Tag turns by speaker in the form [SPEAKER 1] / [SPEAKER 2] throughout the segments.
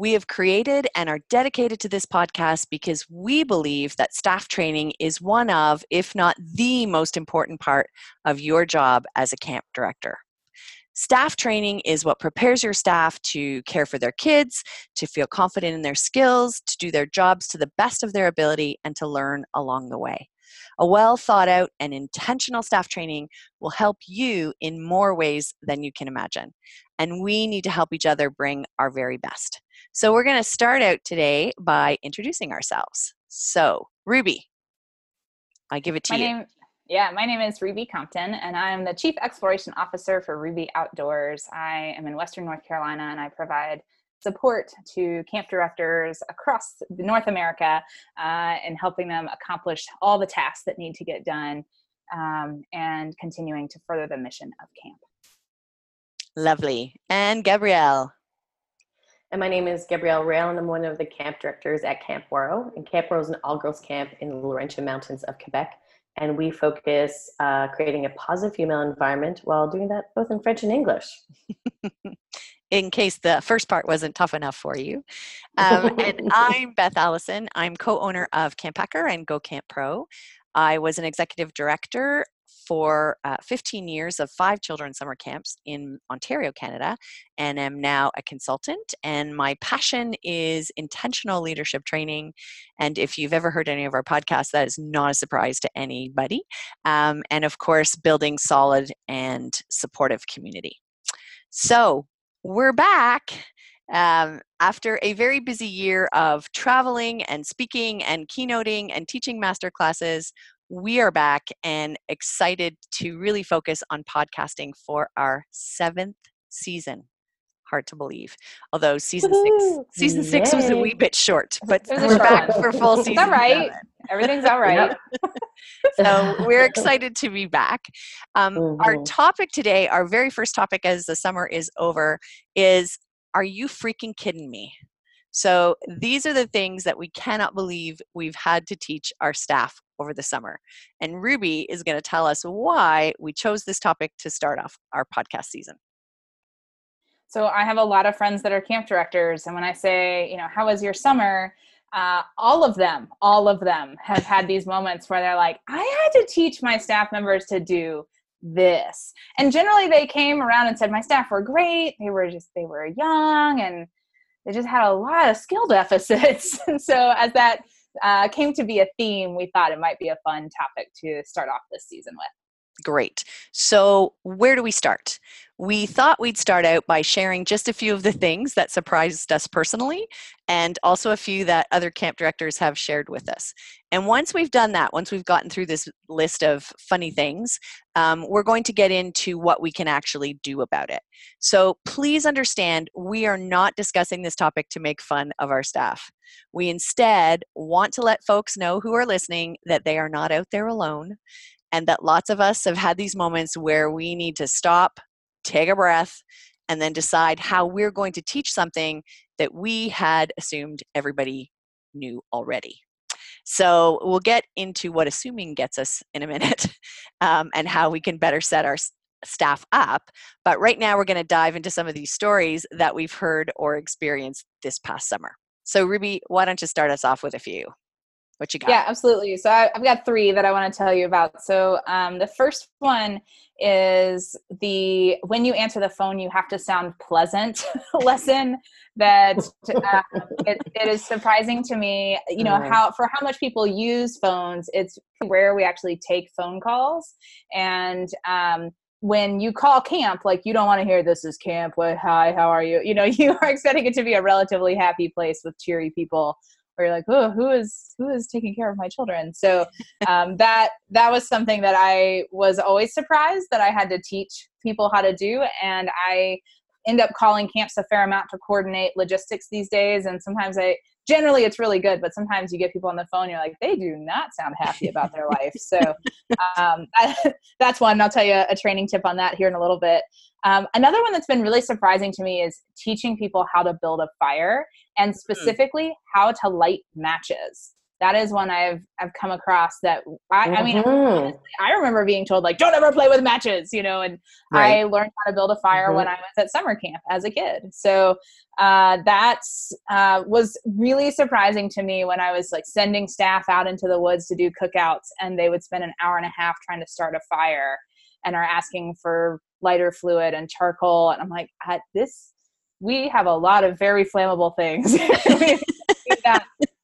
[SPEAKER 1] We have created and are dedicated to this podcast because we believe that staff training is one of, if not the most important part of your job as a camp director. Staff training is what prepares your staff to care for their kids, to feel confident in their skills, to do their jobs to the best of their ability, and to learn along the way. A well thought out and intentional staff training will help you in more ways than you can imagine. And we need to help each other bring our very best. So, we're going to start out today by introducing ourselves. So, Ruby, I give it to
[SPEAKER 2] my
[SPEAKER 1] you.
[SPEAKER 2] Name, yeah, my name is Ruby Compton, and I'm the Chief Exploration Officer for Ruby Outdoors. I am in Western North Carolina, and I provide support to camp directors across North America uh, in helping them accomplish all the tasks that need to get done um, and continuing to further the mission of camp.
[SPEAKER 1] Lovely. And Gabrielle.
[SPEAKER 3] And my name is Gabrielle Raill, and I'm one of the camp directors at Camp Ouareau. And Camp Ouareau is an all girls camp in the Laurentian Mountains of Quebec and we focus uh, creating a positive female environment while doing that both in French and English.
[SPEAKER 1] in case the first part wasn't tough enough for you. Um, and I'm Beth Allison. I'm co owner of Camp Hacker and Go Camp Pro. I was an executive director for uh, 15 years of five children summer camps in Ontario, Canada, and am now a consultant. And my passion is intentional leadership training. And if you've ever heard any of our podcasts, that is not a surprise to anybody. Um, and of course, building solid and supportive community. So we're back. Um, after a very busy year of traveling and speaking and keynoting and teaching master classes, we are back and excited to really focus on podcasting for our seventh season. Hard to believe, although season Woo-hoo! six season Yay. six was a wee bit short, but we're back for full season.
[SPEAKER 2] It's all right. Seven. Everything's all right.
[SPEAKER 1] so we're excited to be back. Um, mm-hmm. Our topic today, our very first topic as the summer is over, is Are you freaking kidding me? So these are the things that we cannot believe we've had to teach our staff over the summer. And Ruby is going to tell us why we chose this topic to start off our podcast season.
[SPEAKER 2] So I have a lot of friends that are camp directors, and when I say, you know, how was your summer? Uh, all of them, all of them have had these moments where they're like, I had to teach my staff members to do this. And generally they came around and said, my staff were great. They were just, they were young and they just had a lot of skill deficits. and so as that uh, came to be a theme, we thought it might be a fun topic to start off this season with.
[SPEAKER 1] Great. So, where do we start? We thought we'd start out by sharing just a few of the things that surprised us personally, and also a few that other camp directors have shared with us. And once we've done that, once we've gotten through this list of funny things, um, we're going to get into what we can actually do about it. So, please understand, we are not discussing this topic to make fun of our staff. We instead want to let folks know who are listening that they are not out there alone and that lots of us have had these moments where we need to stop, take a breath, and then decide how we're going to teach something that we had assumed everybody knew already. So we'll get into what assuming gets us in a minute um, and how we can better set our staff up. But right now, we're going to dive into some of these stories that we've heard or experienced this past summer. So, Ruby, why don't you start us off with a few? What you got?
[SPEAKER 2] Yeah, absolutely. So I, have got three that I want to tell you about. So um, the first one is the when you answer the phone, you have to sound pleasant lesson that uh, it, it is surprising to me. You know how for how much people use phones, it's rare we actually take phone calls and. Um, when you call camp, like you don't want to hear this is camp. What? Hi, how are you? You know, you are expecting it to be a relatively happy place with cheery people where you're like, oh, who is who is taking care of my children? So um, that that was something that I was always surprised that I had to teach people how to do, and I end up calling camps a fair amount to coordinate logistics these days, and sometimes I generally it's really good but sometimes you get people on the phone you're like they do not sound happy about their life. So um, that's one i'll tell you a training tip on that here in a little bit. Um, another one that's been really surprising to me is teaching people how to build a fire and hmm. specifically how to light matches that is one I've I've come across that I, mm-hmm. I mean mm-hmm. honestly, I remember being told like don't ever play with matches you know and right. I learned how to build a fire mm-hmm. when I was at summer camp as a kid so uh, that uh, was really surprising to me when I was like sending staff out into the woods to do cookouts and they would spend an hour and a half trying to start a fire and are asking for lighter fluid and charcoal and I'm like this we have a lot of very flammable things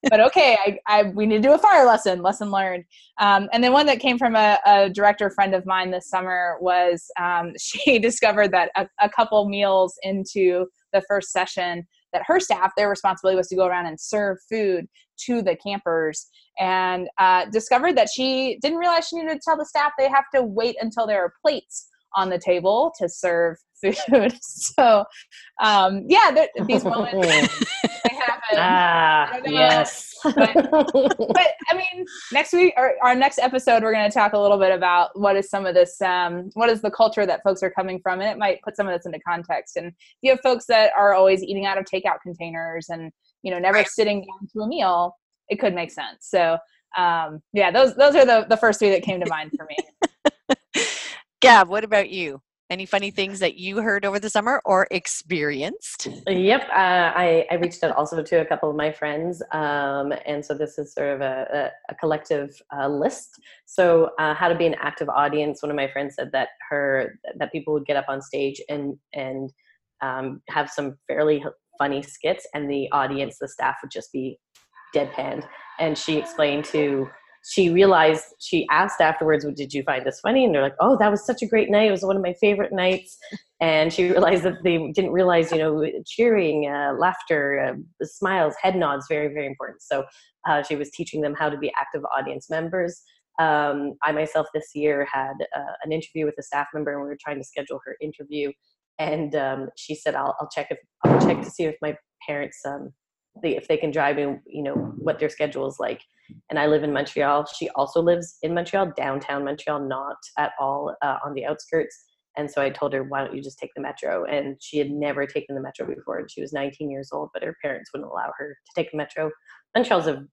[SPEAKER 2] but okay, I, I, we need to do a fire lesson, lesson learned. Um, and then one that came from a, a, director friend of mine this summer was um, she discovered that a, a couple meals into the first session that her staff their responsibility was to go around and serve food to the campers and uh, discovered that she didn't realize she needed to tell the staff they have to wait until there are plates on the table to serve food. So, um, yeah, these moments.
[SPEAKER 3] Ah, yes.
[SPEAKER 2] But, but, I mean, next week or our next episode, we're going to talk a little bit about what is some of this, um, what is the culture that folks are coming from, and it might put some of this into context. And if you have folks that are always eating out of takeout containers and you know never sitting down to a meal. It could make sense. So, um, yeah, those those are the the first three that came to mind for me.
[SPEAKER 1] Gab, what about you? Any funny things that you heard over the summer or experienced?
[SPEAKER 3] Yep, uh, I, I reached out also to a couple of my friends, um, and so this is sort of a, a, a collective uh, list. So, uh, how to be an active audience. One of my friends said that her that people would get up on stage and and um, have some fairly funny skits, and the audience, the staff, would just be deadpanned. And she explained to she realized she asked afterwards well, did you find this funny? And they're like oh that was such a great night. It was one of my favorite nights. And she realized that they didn't realize you know cheering uh, laughter uh, smiles head nods very very important. So uh, she was teaching them how to be active audience members. Um, i myself this year had uh, an interview with a staff member and we were trying to schedule her interview. And um, she said I'll, I'll check if i'll check to see if my parents um, they, if they can drive me you know what their schedule is like and I live in Montreal. She also lives in Montreal, downtown Montreal, not at all uh, on the outskirts. And so I told her, why don't you just take the metro? And she had never taken the metro before. And she was 19 years old, but her parents wouldn't allow her to take the metro. Montreal's a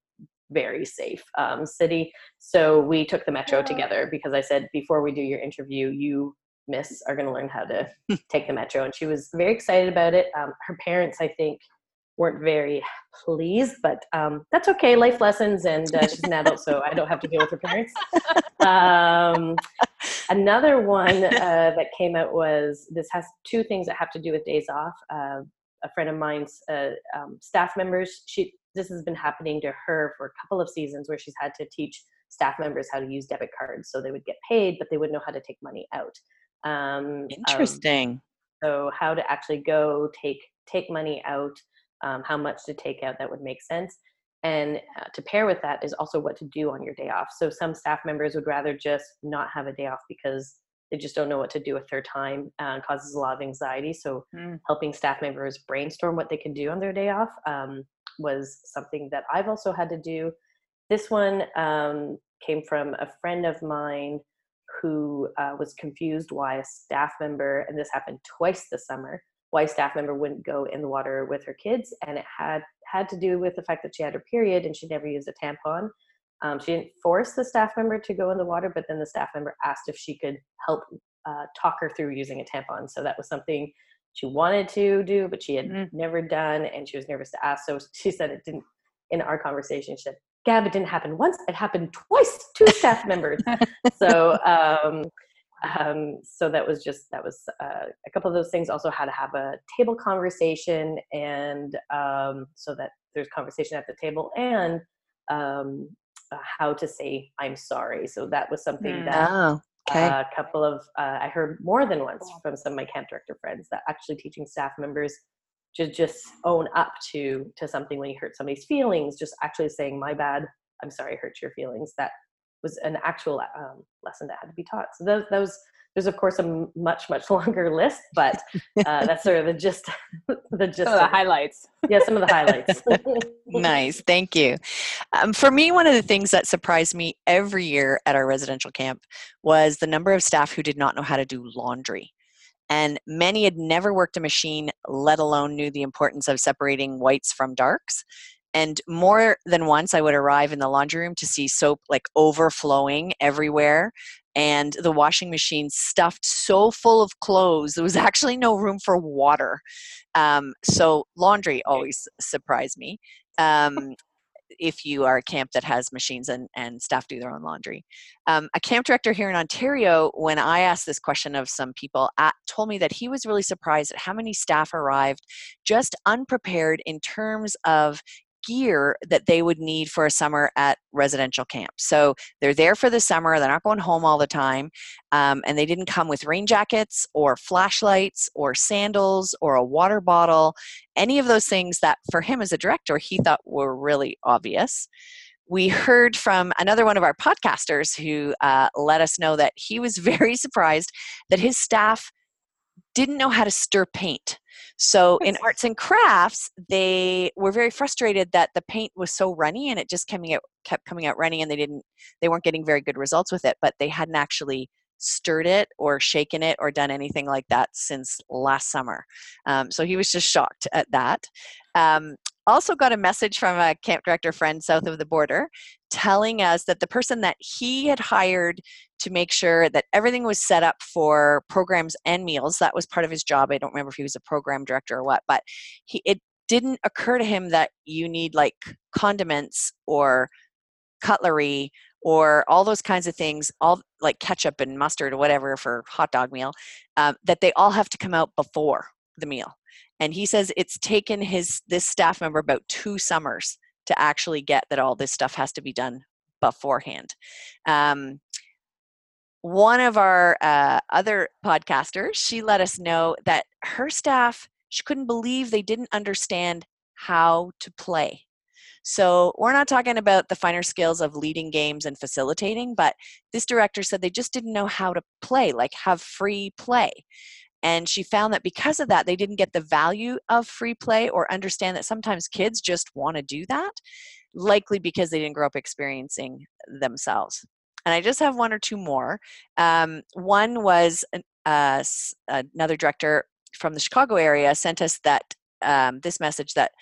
[SPEAKER 3] very safe um, city. So we took the metro together because I said, before we do your interview, you, miss, are going to learn how to take the metro. And she was very excited about it. Um, her parents, I think, weren't very pleased, but um, that's okay. Life lessons, and uh, she's an adult, so I don't have to deal with her parents. Um, another one uh, that came out was this has two things that have to do with days off. Uh, a friend of mine's uh, um, staff members, she this has been happening to her for a couple of seasons where she's had to teach staff members how to use debit cards, so they would get paid, but they wouldn't know how to take money out. Um,
[SPEAKER 1] um Interesting.
[SPEAKER 3] so how to actually go take take money out um, how much to take out that would make sense. And uh, to pair with that is also what to do on your day off. So some staff members would rather just not have a day off because they just don't know what to do with their time uh, causes a lot of anxiety. So mm. helping staff members brainstorm what they can do on their day off um, was something that I've also had to do. This one um, came from a friend of mine who uh, was confused why a staff member, and this happened twice this summer, why staff member wouldn't go in the water with her kids, and it had had to do with the fact that she had her period and she never used a tampon. Um, she didn't force the staff member to go in the water, but then the staff member asked if she could help uh, talk her through using a tampon. So that was something she wanted to do, but she had mm-hmm. never done, and she was nervous to ask. So she said it didn't. In our conversation, she said, "Gab, it didn't happen once; it happened twice. Two staff members." so um, um, so that was just that was uh, a couple of those things. Also how to have a table conversation and um, so that there's conversation at the table and um, uh, how to say i'm sorry. So that was something mm. that oh, okay. uh, a couple of uh, i heard more than once from some of my camp director friends that actually teaching staff members to just own up to to something when you hurt somebody's feelings just actually saying my bad. I'm sorry i hurt your feelings. That was an actual um, lesson that had to be taught. So those those there's of course a much much longer list, but uh, that's sort of the gist. the gist.
[SPEAKER 2] Some of the highlights.
[SPEAKER 3] Yeah, some of the highlights.
[SPEAKER 1] nice, thank you. Um, for me, one of the things that surprised me every year at our residential camp was the number of staff who did not know how to do laundry. And many had never worked a machine, let alone knew the importance of separating whites from darks and more than once i would arrive in the laundry room to see soap like overflowing everywhere and the washing machine stuffed so full of clothes there was actually no room for water um, so laundry always surprised me um, if you are a camp that has machines and, and staff do their own laundry. Um, a camp director here in Ontario, when I asked this question of some people, at, told me that he was really surprised at how many staff arrived just unprepared in terms of gear that they would need for a summer at residential camp. So they're there for the summer, they're not going home all the time, um, and they didn't come with rain jackets or flashlights or sandals or a water bottle, any of those things that for him as a director he thought were really obvious. We heard from another one of our podcasters who uh, let us know that he was very surprised that his staff didn't know how to stir paint. So in arts and crafts, they were very frustrated that the paint was so runny and it just coming out kept coming out runny and they didn't they weren't getting very good results with it, but they hadn't actually stirred it or shaken it or done anything like that since last summer. Um, so he was just shocked at that. Um, also got a message from a camp director friend south of the border telling us that the person that he had hired to make sure that everything was set up for programs and meals. That was part of his job. I don't remember if he was a program director or what but he it didn't occur to him that you need like condiments or cutlery or all those kinds of things all like ketchup and mustard or whatever for hot dog meal um, that they all have to come out before the meal. And he says it's taken his this staff member about two summers to actually get that all this stuff has to be done beforehand. Um, one of our uh, other podcasters she let us know that her staff she couldn't believe they didn't understand how to play so we're not talking about the finer skills of leading games and facilitating but this director said they just didn't know how to play like have free play and she found that because of that, they didn't get the value of free play or understand that sometimes kids just want to do that, likely because they didn't grow up experiencing themselves. And I just have one or two more. Um, one was uh, another director from the Chicago area sent us that um, this message that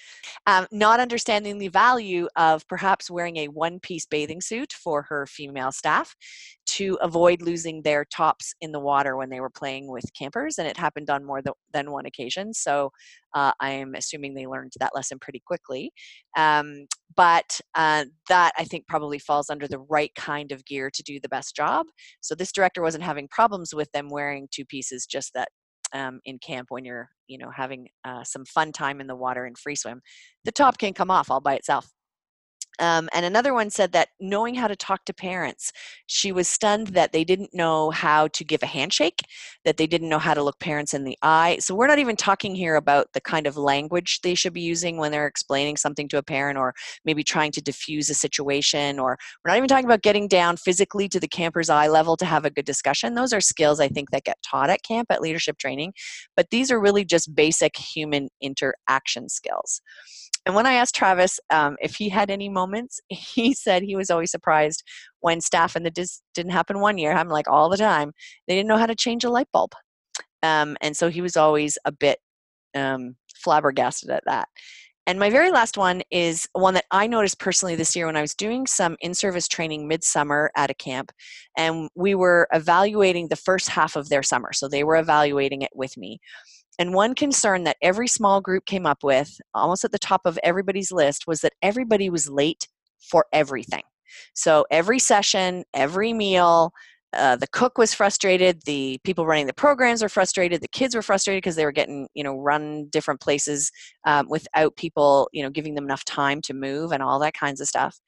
[SPEAKER 1] um, not understanding the value of perhaps wearing a one piece bathing suit for her female staff to avoid losing their tops in the water when they were playing with campers. And it happened on more than one occasion. So uh, I am assuming they learned that lesson pretty quickly. Um, but uh, that I think probably falls under the right kind of gear to do the best job. So this director wasn't having problems with them wearing two pieces, just that um, in camp when you're you know having uh, some fun time in the water and free swim the top can come off all by itself um, and another one said that knowing how to talk to parents, she was stunned that they didn't know how to give a handshake, that they didn't know how to look parents in the eye. So, we're not even talking here about the kind of language they should be using when they're explaining something to a parent or maybe trying to diffuse a situation, or we're not even talking about getting down physically to the camper's eye level to have a good discussion. Those are skills I think that get taught at camp at leadership training, but these are really just basic human interaction skills. And when I asked Travis um, if he had any moments, he said he was always surprised when staff, and dis didn't happen one year, I'm like all the time, they didn't know how to change a light bulb. Um, and so he was always a bit um, flabbergasted at that. And my very last one is one that I noticed personally this year when I was doing some in service training midsummer at a camp. And we were evaluating the first half of their summer. So they were evaluating it with me. And one concern that every small group came up with, almost at the top of everybody's list, was that everybody was late for everything. So every session, every meal, uh, the cook was frustrated the people running the programs were frustrated the kids were frustrated because they were getting you know run different places um, without people you know giving them enough time to move and all that kinds of stuff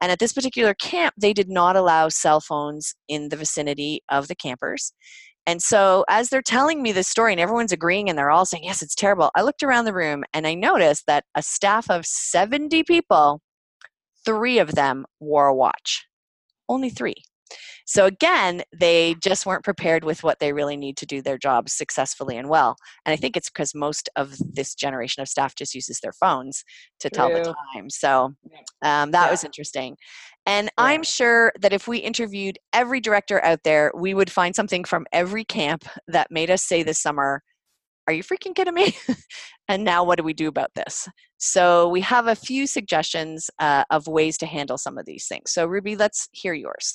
[SPEAKER 1] and at this particular camp they did not allow cell phones in the vicinity of the campers and so, as they're telling me this story and everyone's agreeing and they're all saying, Yes, it's terrible, I looked around the room and I noticed that a staff of 70 people, three of them wore a watch. Only three. So again, they just weren't prepared with what they really need to do their jobs successfully and well. And I think it's because most of this generation of staff just uses their phones to tell the time. So um, that
[SPEAKER 2] Yeah.
[SPEAKER 1] was interesting. And I'm sure that if we interviewed every director out there, we would find something from every camp that made us say this summer, Are you freaking kidding me? and now what do we do about this? So we have a few suggestions uh, of ways to handle some of these things. So, Ruby, let's hear yours.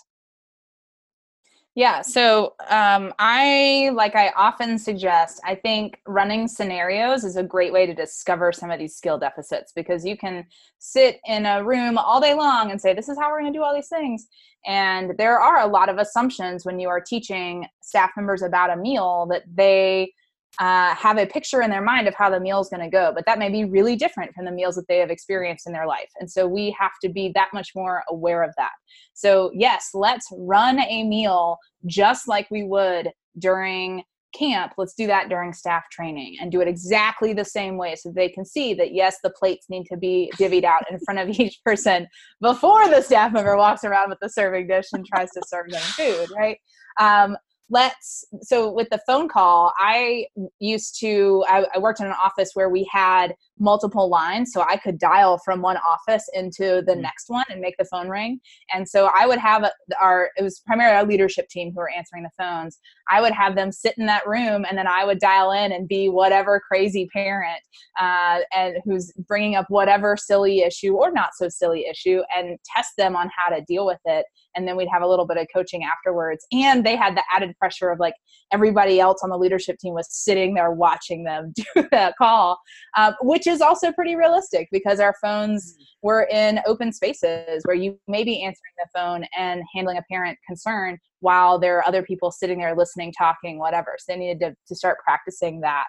[SPEAKER 2] Yeah, so um, I, like I often suggest, I think running scenarios is a great way to discover some of these skill deficits because you can sit in a room all day long and say, This is how we're going to do all these things. And there are a lot of assumptions when you are teaching staff members about a meal that they uh, have a picture in their mind of how the meal is going to go, but that may be really different from the meals that they have experienced in their life. And so we have to be that much more aware of that. So, yes, let's run a meal just like we would during camp. Let's do that during staff training and do it exactly the same way so they can see that, yes, the plates need to be divvied out in front of each person before the staff member walks around with the serving dish and tries to serve them food, right? Um, let's so with the phone call i used to I, I, worked in an office where we had multiple lines so i could dial from one office into the next one and make the phone ring. And so i would have our it was primarily our leadership team who were answering the phones. I would have them sit in that room and then i would dial in and be whatever crazy parent uh, and who's bringing up whatever silly issue or not so silly issue and test them on how to deal with it. And then we'd have a little bit of coaching afterwards. And they had the added pressure of like everybody else on the leadership team was sitting there watching them do that call um, which is also pretty realistic because our phones were in open spaces where you may be answering the phone and handling a parent concern while there are other people sitting there listening talking whatever. So they needed to, to start practicing that.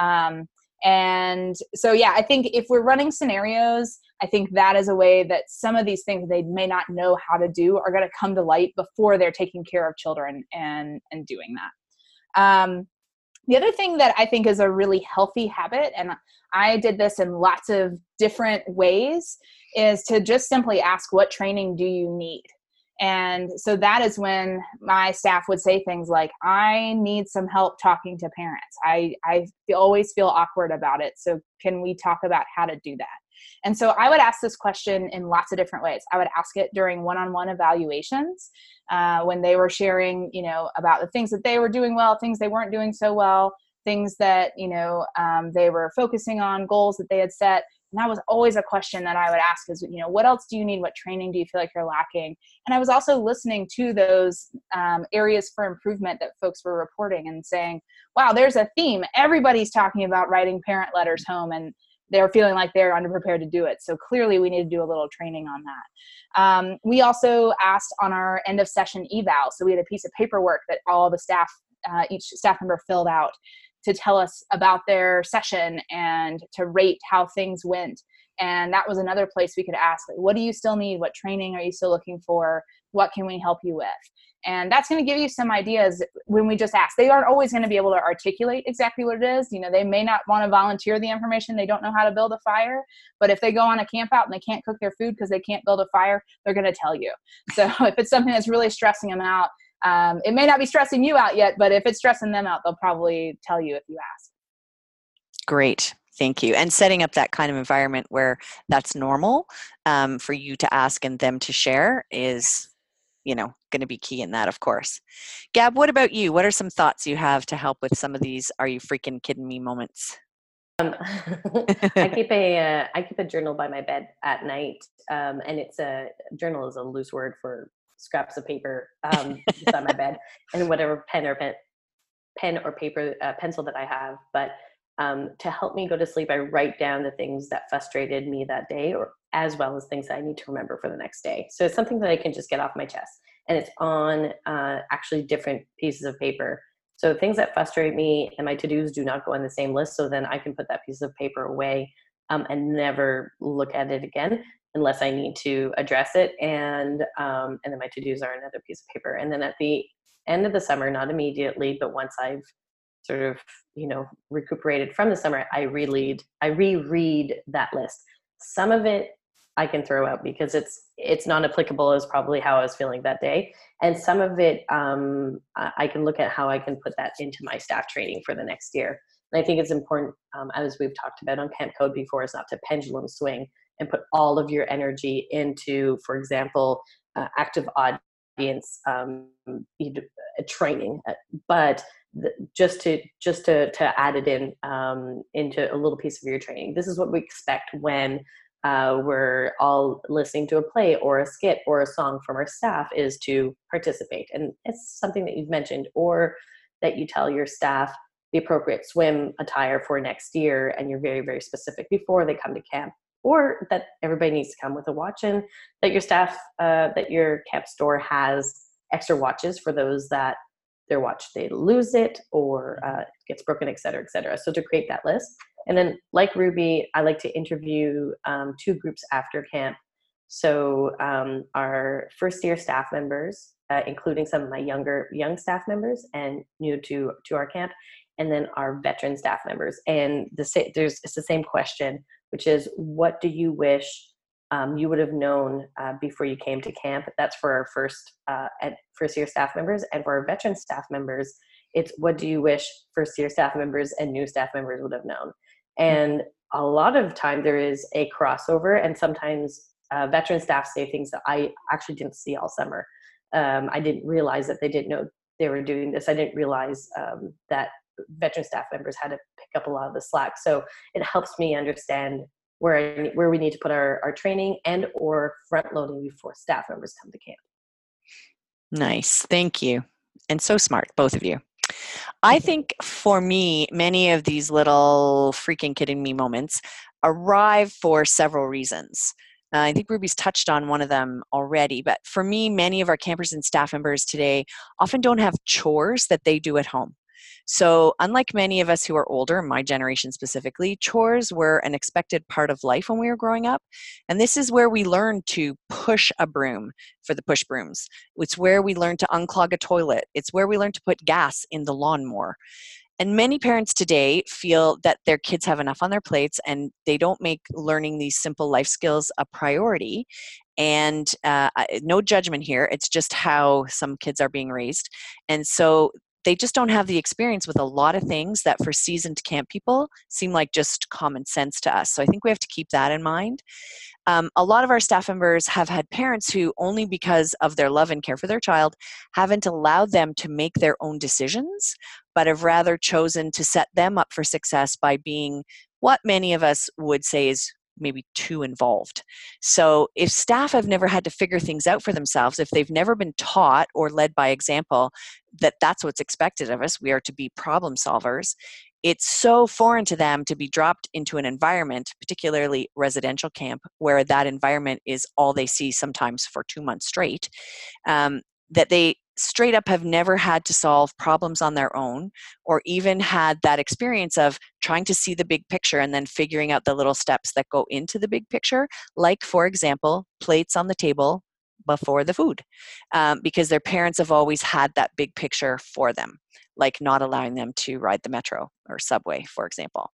[SPEAKER 2] Um, and so yeah i think if we're running scenarios i think that is a way that some of these things they may not know how to do are going to come to light before they're taking care of children and and doing that. Um, the other thing that i think is a really healthy habit and i did this in lots of different ways is to just simply ask what training do you need and so that is when my staff would say things like, I need some help talking to parents. I, I always feel awkward about it. So can we talk about how to do that? And so I would ask this question in lots of different ways. I would ask it during one-on-one evaluations uh, when they were sharing, you know, about the things that they were doing well, things they weren't doing so well, things that you know um, they were focusing on, goals that they had set. And that was always a question that i would ask is you know what else do you need? What training do you feel like you're lacking? And i was also listening to those um, areas for improvement that folks were reporting and saying wow there's a theme. Everybody's talking about writing parent letters home and they're feeling like they're underprepared to do it so clearly we need to do a little training on that um, we also asked on our end of session eval so we had a piece of paperwork that all the staff uh, each staff member filled out to tell us about their session and to rate how things went. And that was another place we could ask, like, what do you still need? What training are you still looking for? What can we help you with? And that's going to give you some ideas when we just ask. They aren't always going to be able to articulate exactly what it is. You know, they may not want to volunteer the information. They don't know how to build a fire. But if they go on a camp out and they can't cook their food because they can't build a fire, they're going to tell you. So if it's something that's really stressing them out, um, it may not be stressing you out yet, but if it's stressing them out, they'll probably tell you if you ask.
[SPEAKER 1] Great. Thank you. And setting up that kind of environment where that's normal um, for you to ask and them to share is, you know, going to be key in that, of course. Gab, what about you? What are some thoughts you have to help with some of these "Are you freaking kidding me?" moments?
[SPEAKER 3] Um, I keep a uh, I keep a journal by my bed at night, um, and it's a journal is a loose word for scraps of paper um, beside my bed and whatever pen or pen, pen or paper uh, pencil that I have. But um, to help me go to sleep, I write down the things that frustrated me that day, or as well as things that I need to remember for the next day. So it's something that I can just get off my chest, and it's on uh, actually different pieces of paper. So things that frustrate me and my to-dos do not go on the same list. So then I can put that piece of paper away um, and never look at it again unless I need to address it. And um, and then my to dos are another piece of paper. And then at the end of the summer, not immediately, but once I've sort of you know recuperated from the summer, I reread I reread that list. Some of it I can throw out because it's it's non applicable is probably how I was feeling that day. And some of it um, I can look at how I can put that into my staff training for the next year. And I think it's important, um, as we've talked about on Camp Code before, is not to pendulum swing and put all of your energy into, for example, uh, active audience um, training, but just to just to to add it in um, into a little piece of your training. This is what we expect when uh, we're all listening to a play or a skit or a song from our staff is to participate, and it's something that you've mentioned, or that you tell your staff the appropriate swim attire for next year, and you're very very specific before they come to camp or that everybody needs to come with a watch and that your staff uh, that your camp store has extra watches for those that their watch they lose it or uh, gets broken et cetera et cetera. So to create that list and then like ruby i like to interview um, two groups after camp. So um, our first year staff members uh, including some of my younger young staff members and new to to our camp and then our veteran staff members. And the there's it's the same question which is what do you wish um, you would have known uh, before you came to camp. That's for our first uh, first year staff members, and for our veteran staff members, it's what do you wish first year staff members and new staff members would have known. And a lot of time there is a crossover, and sometimes uh, veteran staff say things that I actually didn't see all summer. Um, I didn't realize that they didn't know they were doing this. I didn't realize um, that veteran staff members had to pick up a lot of the slack. So it helps me understand where where we need to put our, our training and or front loading before staff members come to camp.
[SPEAKER 1] Nice. Thank you. And so smart, both of you. I think for me, many of these little freaking kidding me moments arrive for several reasons. Uh, I think Ruby's touched on one of them already, but for me, many of our campers and staff members today often don't have chores that they do at home. So, unlike many of us who are older, my generation specifically, chores were an expected part of life when we were growing up. And this is where we learn to push a broom for the push brooms. It's where we learn to unclog a toilet. It's where we learn to put gas in the lawnmower. And many parents today feel that their kids have enough on their plates and they don't make learning these simple life skills a priority. And uh, no judgment here, it's just how some kids are being raised. And so they just don't have the experience with a lot of things that for seasoned camp people seem like just common sense to us. So I think we have to keep that in mind. Um, a lot of our staff members have had parents who, only because of their love and care for their child, haven't allowed them to make their own decisions, but have rather chosen to set them up for success by being what many of us would say is maybe too involved. So, if staff have never had to figure things out for themselves, if they've never been taught or led by example that that's what's expected of us, we are to be problem solvers, it's so foreign to them to be dropped into an environment, particularly residential camp, where that environment is all they see sometimes for two months straight, um, that they straight up have never had to solve problems on their own or even had that experience of trying to see the big picture and then figuring out the little steps that go into the big picture like for example plates on the table before the food um, because their parents have always had that big picture for them like not allowing them to ride the metro or subway for example.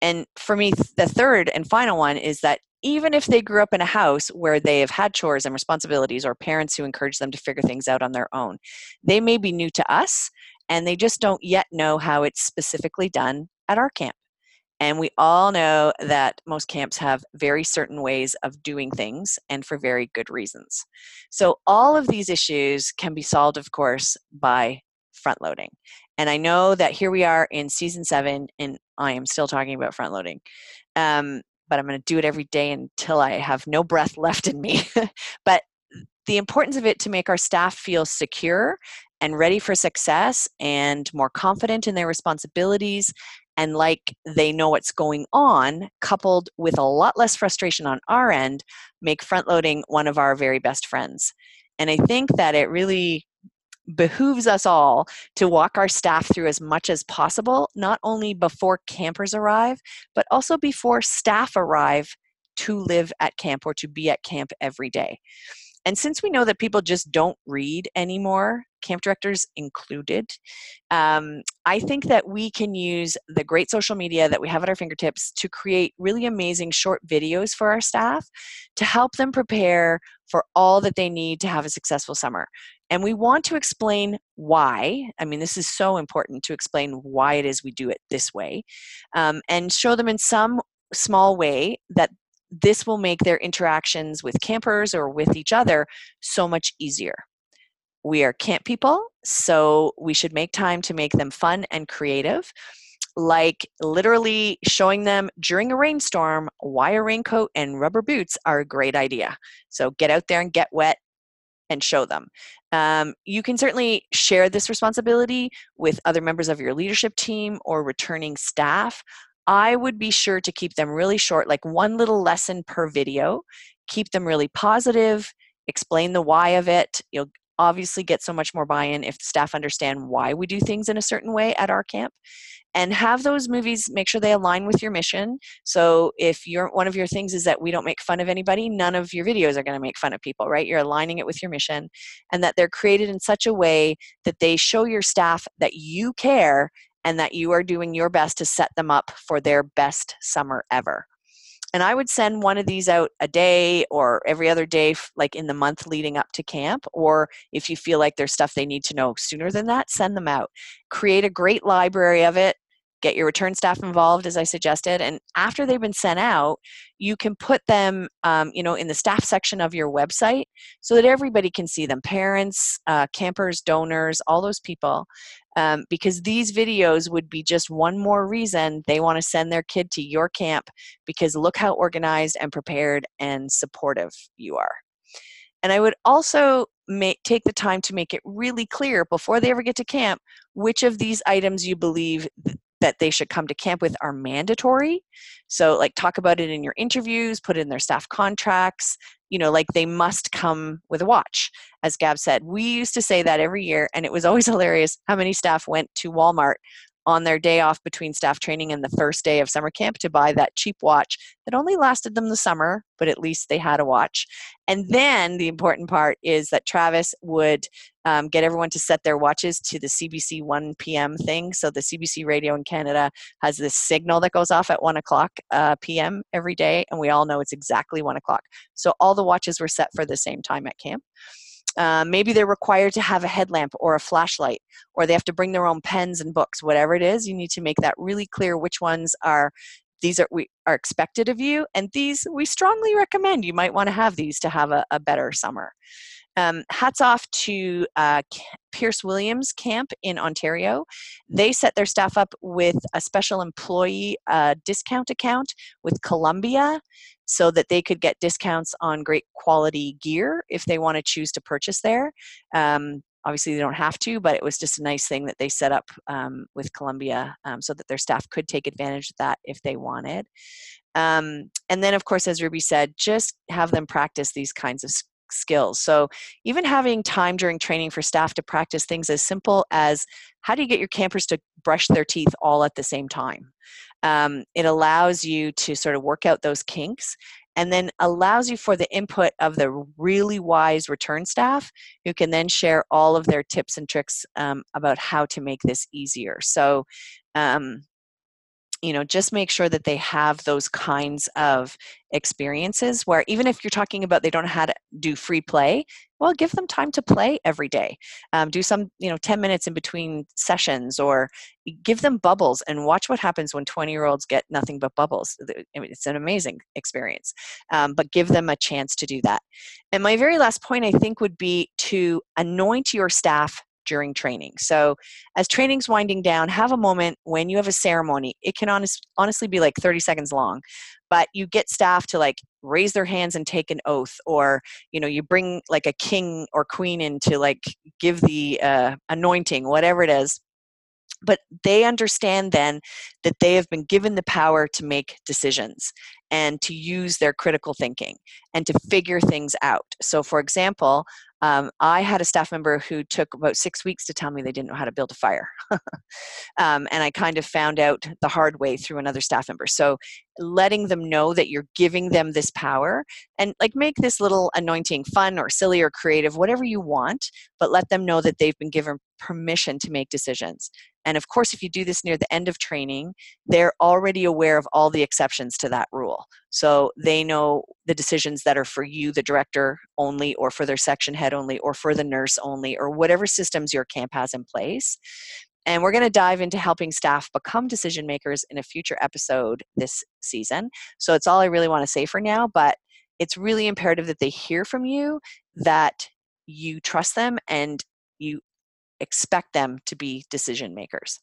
[SPEAKER 1] And for me the third and final one is that even if they grew up in a house where they have had chores and responsibilities or parents who encourage them to figure things out on their own, they may be new to us and they just don't yet know how it's specifically done at our camp. And we all know that most camps have very certain ways of doing things and for very good reasons. So, all of these issues can be solved, of course, by front loading. And I know that here we are in season seven, and I am still talking about front loading. Um, but I'm going to do it every day until I have no breath left in me. but the importance of it to make our staff feel secure and ready for success and more confident in their responsibilities and like they know what's going on, coupled with a lot less frustration on our end, make front loading one of our very best friends. And I think that it really behooves us all to walk our staff through as much as possible, not only before campers arrive, but also before staff arrive to live at camp or to be at camp every day. and since we know that people just don't read anymore, camp directors included, um, I think that we can use the great social media that we have at our fingertips to create really amazing short videos for our staff to help them prepare for all that they need to have a successful summer. And we want to explain why. I mean, this is so important to explain why it is we do it this way um, and show them in some small way that this will make their interactions with campers or with each other so much easier. We are camp people, so we should make time to make them fun and creative. Like literally showing them during a rainstorm why a raincoat and rubber boots are a great idea. So get out there and get wet and show them. Um, you can certainly share this responsibility with other members of your leadership team or returning staff. I would be sure to keep them really short, like one little lesson per video. Keep them really positive, explain the why of it. You'll obviously get so much more buy in if the staff understand why we do things in a certain way at our camp and have those movies make sure they align with your mission. So if your one of your things is that we don't make fun of anybody none of your videos are going to make fun of people right? You're aligning it with your mission and that they're created in such a way that they show your staff that you care and that you are doing your best to set them up for their best summer ever and I would send one of these out a day or every other day, like in the month leading up to camp. Or if you feel like there's stuff they need to know sooner than that, send them out. Create a great library of it. Get your return staff involved, as I suggested, and after they've been sent out, you can put them, um, you know, in the staff section of your website, so that everybody can see them. Parents, uh, campers, donors, all those people um, because these videos would be just one more reason they want to send their kid to your camp because look how organized and prepared and supportive you are. And I would also make, take the time to make it really clear before they ever get to camp which of these items you believe that they should come to camp with are mandatory. So, like, talk about it in your interviews, put it in their staff contracts. You know, like they must come with a watch, as Gab said. We used to say that every year, and it was always hilarious how many staff went to Walmart on their day off between staff training and the first day of summer camp to buy that cheap watch that only lasted them the summer, but at least they had a watch. And then the important part is that Travis would um, get everyone to set their watches to the CBC 1 p.m. thing. So the CBC radio in Canada has this signal that goes off at 1 o'clock uh, p.m. every day, and we all know it's exactly 1 o'clock. So all the watches were set for the same time at camp. Uh, maybe they're required to have a headlamp or a flashlight, or they have to bring their own pens and books. Whatever it is, you need to make that really clear which ones are these are we are expected of you, and these we strongly recommend. You might want to have these to have a, a better summer. Um, hats off to uh, Pearce Williams Camp in Ontario. They set their staff up with a special employee uh, discount account with Columbia so that they could get discounts on great quality gear if they want to choose to purchase there. Um, obviously, they don't have to, but it was just a nice thing that they set up um, with Columbia um, so that their staff could take advantage of that if they wanted. Um, and then, of course, as Ruby said, just have them practice these kinds of skills. So, even having time during training for staff to practice things as simple as how do you get your campers to brush their teeth all at the same time? Um, it allows you to sort of work out those kinks and then allows you for the input of the really wise return staff who can then share all of their tips and tricks um, about how to make this easier. So, um, you know just make sure that they have those kinds of experiences where even if you're talking about they don't know how to do free play well give them time to play every day. Um, do some you know 10 minutes in between sessions or give them bubbles and watch what happens when 20 year olds get nothing but bubbles. I mean, it's an amazing experience um, but give them a chance to do that. And my very last point i think would be to anoint your staff during training. So, as training's winding down, have a moment when you have a ceremony. It can honest, honestly be like 30 seconds long, but you get staff to like raise their hands and take an oath, or you know, you bring like a king or queen in to like give the uh, anointing, whatever it is. But they understand then that they have been given the power to make decisions and to use their critical thinking and to figure things out. So, for example, um, I had a staff member who took about six weeks to tell me they didn't know how to build a fire. um, and I kind of found out the hard way through another staff member. So, letting them know that you're giving them this power and like make this little anointing fun or silly or creative, whatever you want, but let them know that they've been given permission to make decisions. And of course, if you do this near the end of training, they're already aware of all the exceptions to that rule. So they know the decisions that are for you, the director only, or for their section head only, or for the nurse only, or whatever systems your camp has in place. And we're going to dive into helping staff become decision makers in a future episode this season. So it's all I really want to say for now, but it's really imperative that they hear from you that you trust them and you expect them to be decision makers.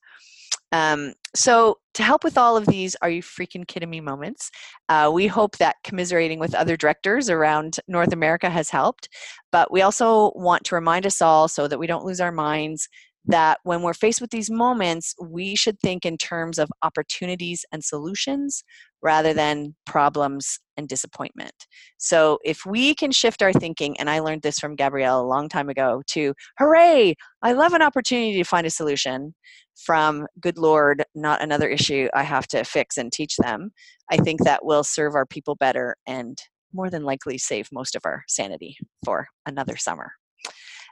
[SPEAKER 1] Um, so, to help with all of these, are you freaking kidding me moments? Uh, we hope that commiserating with other directors around North America has helped. But we also want to remind us all so that we don't lose our minds that when we're faced with these moments, we should think in terms of opportunities and solutions rather than problems and disappointment. So if we can shift our thinking, and I learned this from Gabrielle a long time ago, to hooray, I love an opportunity to find a solution, from good Lord, not another issue I have to fix and teach them, I think that will serve our people better and more than likely save most of our sanity for another summer.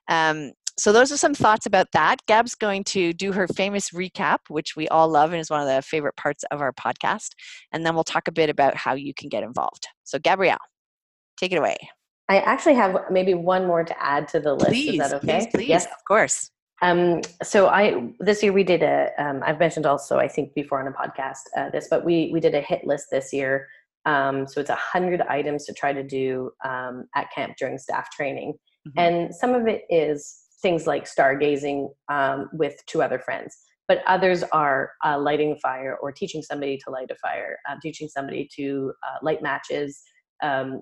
[SPEAKER 1] Um, so those are some thoughts about that. Gab's going to do her famous recap, which we all love and is one of the favorite parts of our podcast. And then we'll talk a bit about how you can get involved. So Gabrielle, take it away.
[SPEAKER 3] I actually have maybe one more to add to the list.
[SPEAKER 1] Please,
[SPEAKER 3] is that okay?
[SPEAKER 1] Please, please. Yes, of course.
[SPEAKER 3] Um, so I this year we did a. have um, mentioned also I think before on a podcast uh, this, but we we did a hit list this year. Um, so it's a hundred items to try to do um, at camp during staff training, mm-hmm. and some of it is things like stargazing um, with two other friends. But others are uh, lighting a fire or teaching somebody to light a fire uh, teaching somebody to uh, light matches. Um,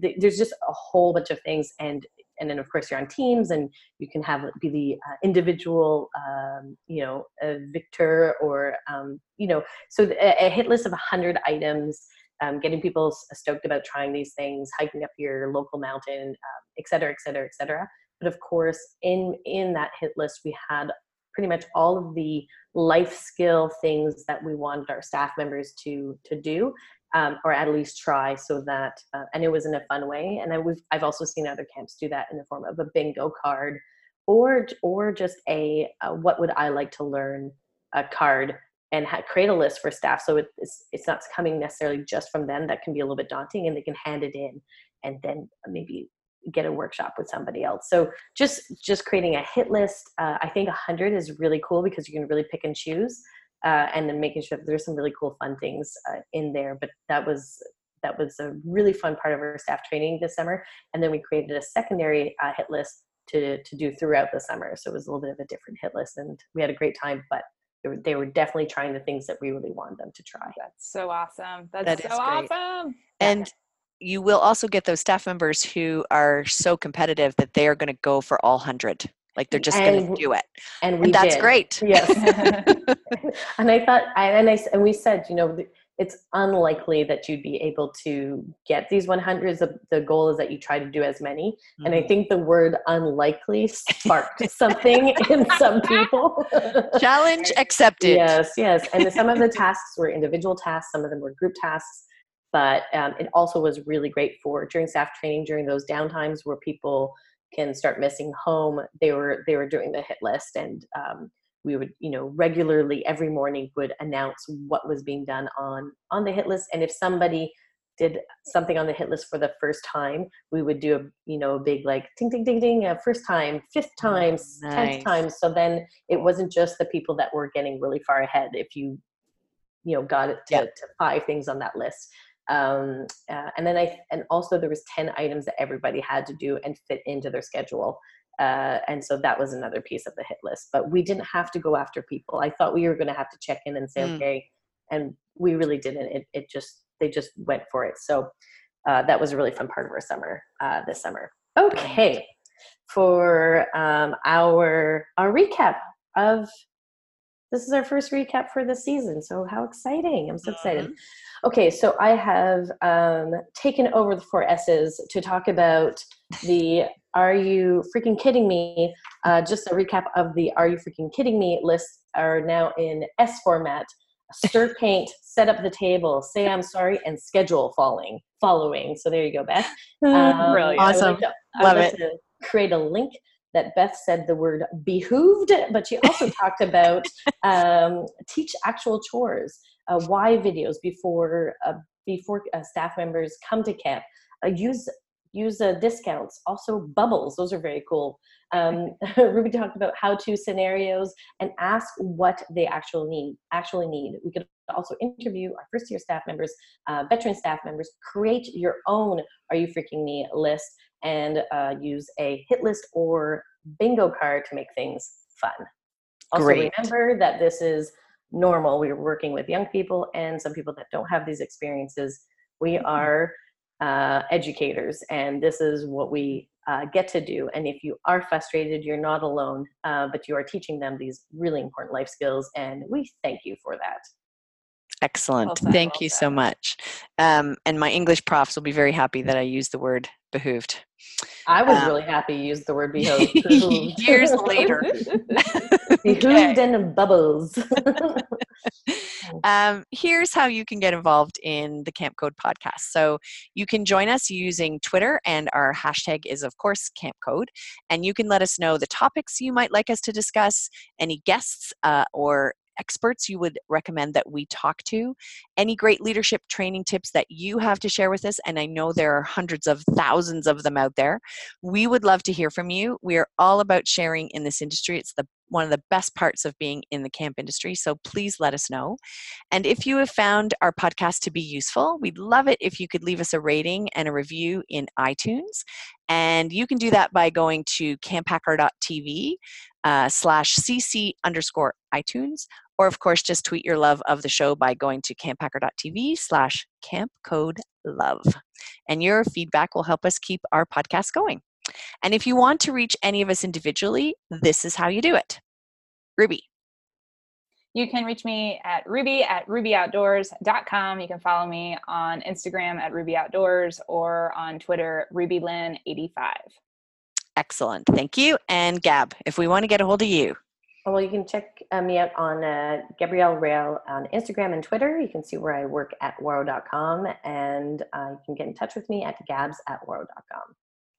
[SPEAKER 3] th- there's just a whole bunch of things and and then of course you're on teams and you can have be the uh, individual um, you know victor or um, you know so a, a, hit list of 100 items um, getting people stoked about trying these things hiking up your local mountain um, et cetera et cetera et cetera but of course in in that hit list we had pretty much all of the life skill things that we wanted our staff members to to do um, or at least try so that uh, and it was in a fun way. And I, we've, i've also seen other camps do that in the form of a bingo card or or just a what would i like to learn a card and ha- create a list for staff. So it's it's not coming necessarily just from them. That can be a little bit daunting and they can hand it in and then maybe get a workshop with somebody else. So just just creating a hit list uh, i think 100 is really cool because you can really pick and choose uh, and then making sure that there's some really cool fun things uh, in there. But that was that was a really fun part of our staff training this summer. And then we created a secondary uh, hit list to to do throughout the summer. So it was a little bit of a different hit list and we had a great time but they were, they were definitely trying the things that we really wanted them to try.
[SPEAKER 2] That's so awesome. That's that so awesome.
[SPEAKER 1] And you will also get those staff members who are so competitive that they are going to go for all 100 like they're just going to do it.
[SPEAKER 3] and,
[SPEAKER 1] and that's
[SPEAKER 3] did.
[SPEAKER 1] great.
[SPEAKER 3] Yes. And i thought and i and we said you know it's unlikely that you'd be able to get these 100s the, the goal is that you try to do as many. Mm-hmm. and i mm-hmm. think the word unlikely sparked something in some people.
[SPEAKER 1] Challenge accepted.
[SPEAKER 3] Yes yes. And some of the tasks were individual tasks some of them were group tasks but um, it also was really great for during staff training during those downtimes where people can start missing home they were they were doing the hit list and um, we would you know regularly every morning would announce what was being done on on the hit list and if somebody did something on the hit list for the first time we would do a you know a big like ding ding ding ding uh, first time fifth time nice. tenth time so then it wasn't just the people that were getting really far ahead if you you know got it to, yep. to five things on that list um, uh, and then I and also there was ten items that everybody had to do and fit into their schedule. Uh, and so that was another piece of the hit list. But we didn't have to go after people. I thought we were going to have to check in and say mm. okay, and we really didn't. It it just they just went for it. So uh, that was a really fun part of our summer uh, this summer. Okay, for um, our our recap of this is our first recap for the season. So how exciting! I'm so excited. Mm-hmm. Okay, so I have um, taken over the four S's to talk about the "Are you freaking kidding me?" Uh, just a recap of the "Are you freaking kidding me?" list are now in S format. Stir paint, set up the table, say I'm sorry, and schedule following. Following. So there you go, Beth.
[SPEAKER 1] Um, Brilliant. Awesome. Like to, Love it.
[SPEAKER 3] create a link that Beth said the word behooved, but she also talked about um, teach actual chores, uh, why videos before uh, before uh, staff members come to camp, uh, use use uh, discounts, also bubbles. Those are very cool. Um, Ruby talked about how-to scenarios and ask what they actually need. Actually need. We could also interview our first-year staff members, uh, veteran staff members. Create your own "Are you freaking me?" list and uh, use a hit list or bingo card to make things fun. Also, Great. remember that this is normal. We're working with young people and some people that don't have these experiences. We mm-hmm. are uh, educators, and this is what we uh, get to do. And if you are frustrated, you're not alone, uh, but you are teaching them these really important life skills, and we thank you for that.
[SPEAKER 1] Excellent. Well Thank well you so much. Um, and my English profs will be very happy that I used the word behooved.
[SPEAKER 3] I was um, really happy you used the word behooved.
[SPEAKER 1] years later.
[SPEAKER 3] behooved and bubbles.
[SPEAKER 1] um, here's how you can get involved in the Camp Code podcast. So you can join us using Twitter, and our hashtag is, of course, Camp Code. And you can let us know the topics you might like us to discuss, any guests, uh, or experts you would recommend that we talk to, any great leadership training tips that you have to share with us, and I know there are hundreds of thousands of them out there. We would love to hear from you. We are all about sharing in this industry. It's the one of the best parts of being in the camp industry. So please let us know. And if you have found our podcast to be useful, we'd love it if you could leave us a rating and a review in iTunes. And you can do that by going to camphacker.tv uh, slash cc underscore iTunes or of course just tweet your love of the show by going to camphacker.tv slash campcodelove and your feedback will help us keep our podcast going. And if you want to reach any of us individually this is how you do it. Ruby.
[SPEAKER 2] You can reach me at ruby at rubyoutdoors.com you can follow me on instagram at rubyoutdoors or on twitter rubylyn85
[SPEAKER 1] excellent. Thank you. And gab if we want to get a hold of you
[SPEAKER 3] well, you can check uh, me out on uh, Gabrielle Raill on Instagram and Twitter. You can see where I work at Ouareau.com and uh, you can get in touch with me at gabs at Ouareau.com.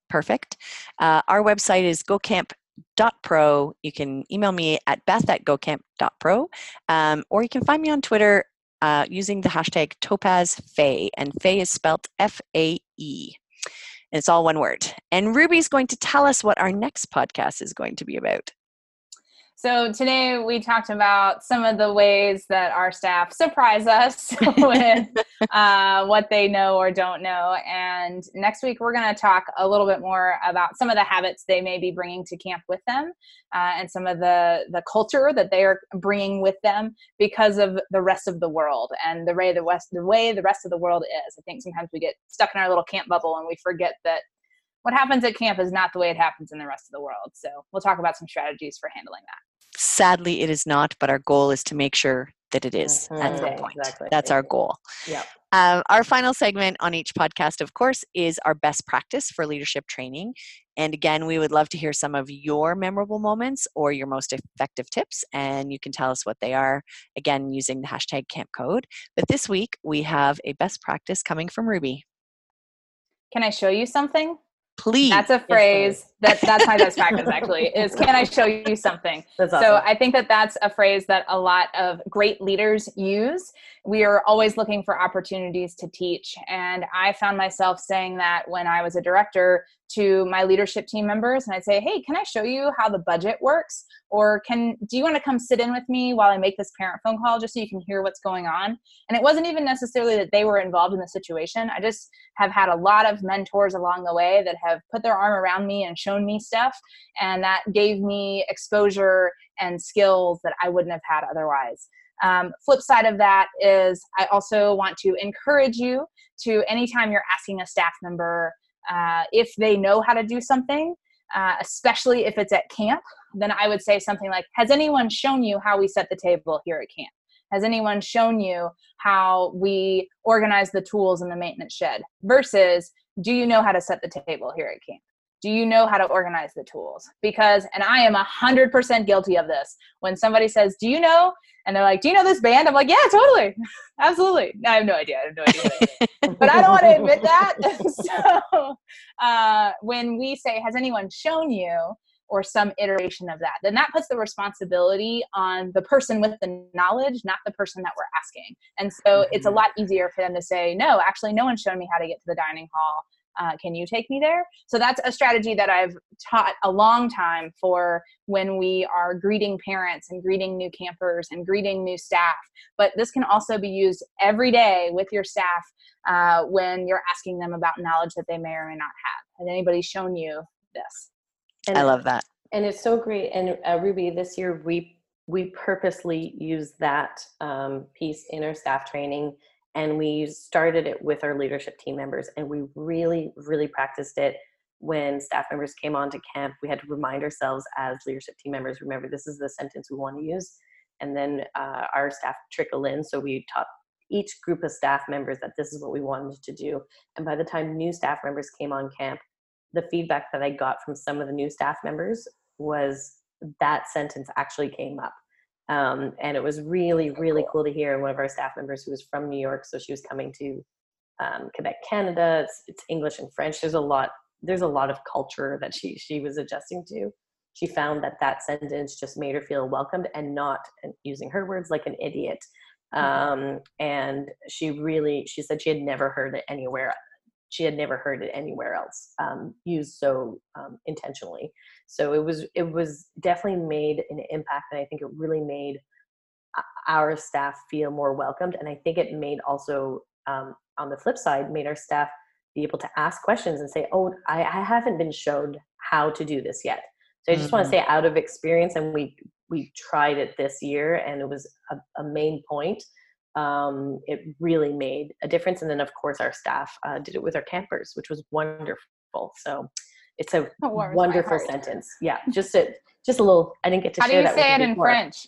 [SPEAKER 1] Perfect. Uh, our website is gocamp.pro. You can email me at beth at gocamp.pro um, or you can find me on Twitter uh, using the hashtag topazfae and fae is spelled F-A-E. It's all one word. And Ruby's going to tell us what our next podcast is going to be about.
[SPEAKER 2] So today we talked about some of the ways that our staff surprise us with uh, what they know or don't know. And next week we're going to talk a little bit more about some of the habits they may be bringing to camp with them, uh, and some of the the culture that they are bringing with them because of the rest of the world and the way the west the way the rest of the world is. I think sometimes we get stuck in our little camp bubble and we forget that what happens at camp is not the way it happens in the rest of the world. So we'll talk about some strategies for handling that.
[SPEAKER 1] Sadly, it is not, but our goal is to make sure that it is mm-hmm. at some point. Exactly. That's our goal.
[SPEAKER 3] Yeah.
[SPEAKER 1] Um, our final segment on each podcast, of course, is our best practice for leadership training. And again, we would love to hear some of your memorable moments or your most effective tips, and you can tell us what they are, again, using the hashtag Camp Code. But this week, we have a best practice coming from Ruby.
[SPEAKER 2] Can I show you something?
[SPEAKER 1] Please.
[SPEAKER 2] That's a phrase that that's my best practice actually is can I show you something? Awesome. So I think that that's a phrase that a lot of great leaders use. We are always looking for opportunities to teach and I found myself saying that when I was a director to my leadership team members and I'd say, "Hey, can I show you how the budget works or can do you want to come sit in with me while I make this parent phone call just so you can hear what's going on?" And it wasn't even necessarily that they were involved in the situation. I just have had a lot of mentors along the way that have put their arm around me and shown me stuff and that gave me exposure and skills that I wouldn't have had otherwise. Um, flip side of that is I also want to encourage you to anytime you're asking a staff member uh, if they know how to do something, uh, especially if it's at camp, then I would say something like, Has anyone shown you how we set the table here at camp? Has anyone shown you how we organize the tools in the maintenance shed? Versus, do you know how to set the table here at camp? Do you know how to organize the tools? Because, and I am 100% guilty of this. When somebody says, Do you know? And they're like, Do you know this band? I'm like, Yeah, totally. Absolutely. I have no idea. I have no idea. but I don't want to admit that. so uh, when we say, Has anyone shown you? or some iteration of that then that puts the responsibility on the person with the knowledge not the person that we're asking and so mm-hmm. it's a mm-hmm. lot easier for them to say no actually no one's shown me how to get to the dining hall uh, can you take me there? So that's a strategy that i've taught a long time for when we are greeting parents and greeting new campers and greeting new staff. But this can also be used every day with your staff uh, when you're asking them about knowledge that they may or may not have. Has anybody shown you this?
[SPEAKER 1] And, i love that.
[SPEAKER 3] and it's so great and uh, ruby this year we we purposely use that um, piece in our staff training and we started it with our leadership team members and we really really practiced it when staff members came on to camp. We had to remind ourselves as leadership team members remember this is the sentence we want to use. And then uh, our staff trickle in so we taught each group of staff members that this is what we wanted to do. And by the time new staff members came on camp the feedback that i got from some of the new staff members was that sentence actually came up um, and it was really, really cool to hear one of our staff members who was from New York. So she was coming to um, Quebec, Canada. It's, it's, English and French. There's a lot. There's a lot of culture that she she was adjusting to. She found that that sentence just made her feel welcomed and not using her words like an idiot. Mm-hmm. Um, and she really, she said she had never heard it anywhere she had never heard it anywhere else um, used so um, intentionally. So it was it was definitely made an impact, and I think it really made our staff feel more welcomed. And I think it made also um, on the flip side made our staff be able to ask questions and say, "Oh, I, I haven't been shown how to do this yet." So I just mm-hmm. want to say, out of experience, and we we tried it this year, and it was a, a main point um, it really made a difference. And then, of course, our staff uh, did it with our campers, which was wonderful. So it's a wonderful sentence. Yeah, just a just a little. I didn't get to
[SPEAKER 2] How
[SPEAKER 3] share
[SPEAKER 2] that. Do you say it in before. French?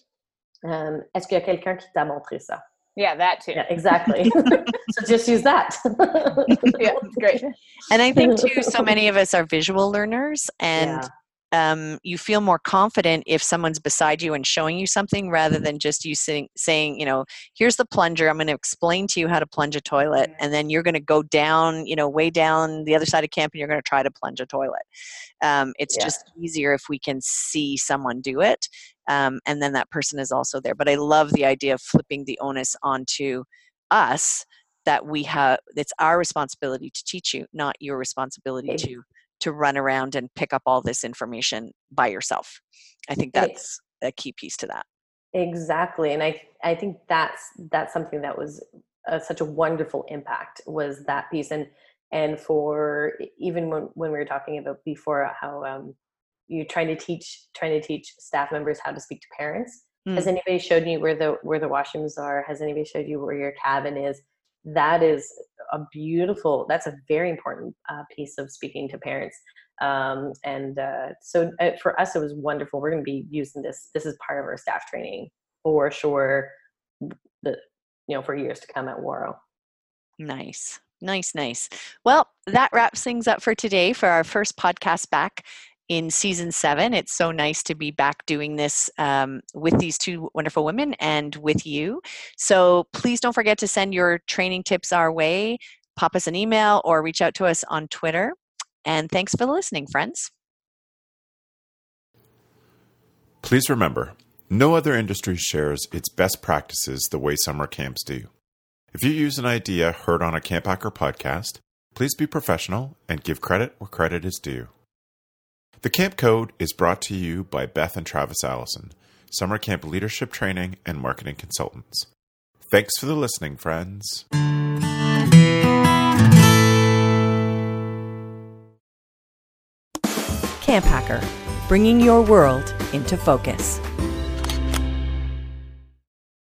[SPEAKER 3] Um, Est-ce qu'il y a quelqu'un qui t'a montré ça?
[SPEAKER 2] Yeah, that too.
[SPEAKER 3] Yeah, exactly. so just use that.
[SPEAKER 2] yeah, great.
[SPEAKER 1] And I think too, so many of us are visual learners, and yeah um, you feel more confident if someone's beside you and showing you something rather than just you saying, saying you know here's the plunger i'm going to explain to you how to plunge a toilet and then you're going to go down you know way down the other side of camp and you're going to try to plunge a toilet. Um, it's yeah. just easier if we can see someone do it um, and then that person is also there. But i love the idea of flipping the onus onto us that we have it's our responsibility to teach you not your responsibility to to run around and pick up all this information by yourself. I think that's a key piece to that.
[SPEAKER 3] Exactly, and I I think that's that's something that was uh, such a wonderful impact was that piece, and and for even when when we were talking about before how um, you're trying to teach trying to teach staff members how to speak to parents. Mm. Has anybody showed you where the where the washrooms are? Has anybody showed you where your cabin is? That is a beautiful that's a very important uh, piece of speaking to parents um, and uh, so uh, for us it was wonderful. We're going to be using this this is part of our staff training for sure the you know for years to come at Ouareau.
[SPEAKER 1] Nice. Nice nice. Well that wraps things up for today for our first podcast back in season seven. It's so nice to be back doing this um, with these two wonderful women and with you. So please don't forget to send your training tips our way. Pop us an email or reach out to us on Twitter. And thanks for listening, friends.
[SPEAKER 4] Please remember no other industry shares its best practices the way summer camps do. If you use an idea heard on a Camp Hacker podcast, please be professional and give credit where credit is due. The Camp Code is brought to you by Beth and Travis Allison, summer camp leadership training and marketing consultants. Thanks for the listening, friends.
[SPEAKER 5] Camp Hacker, bringing your world into focus.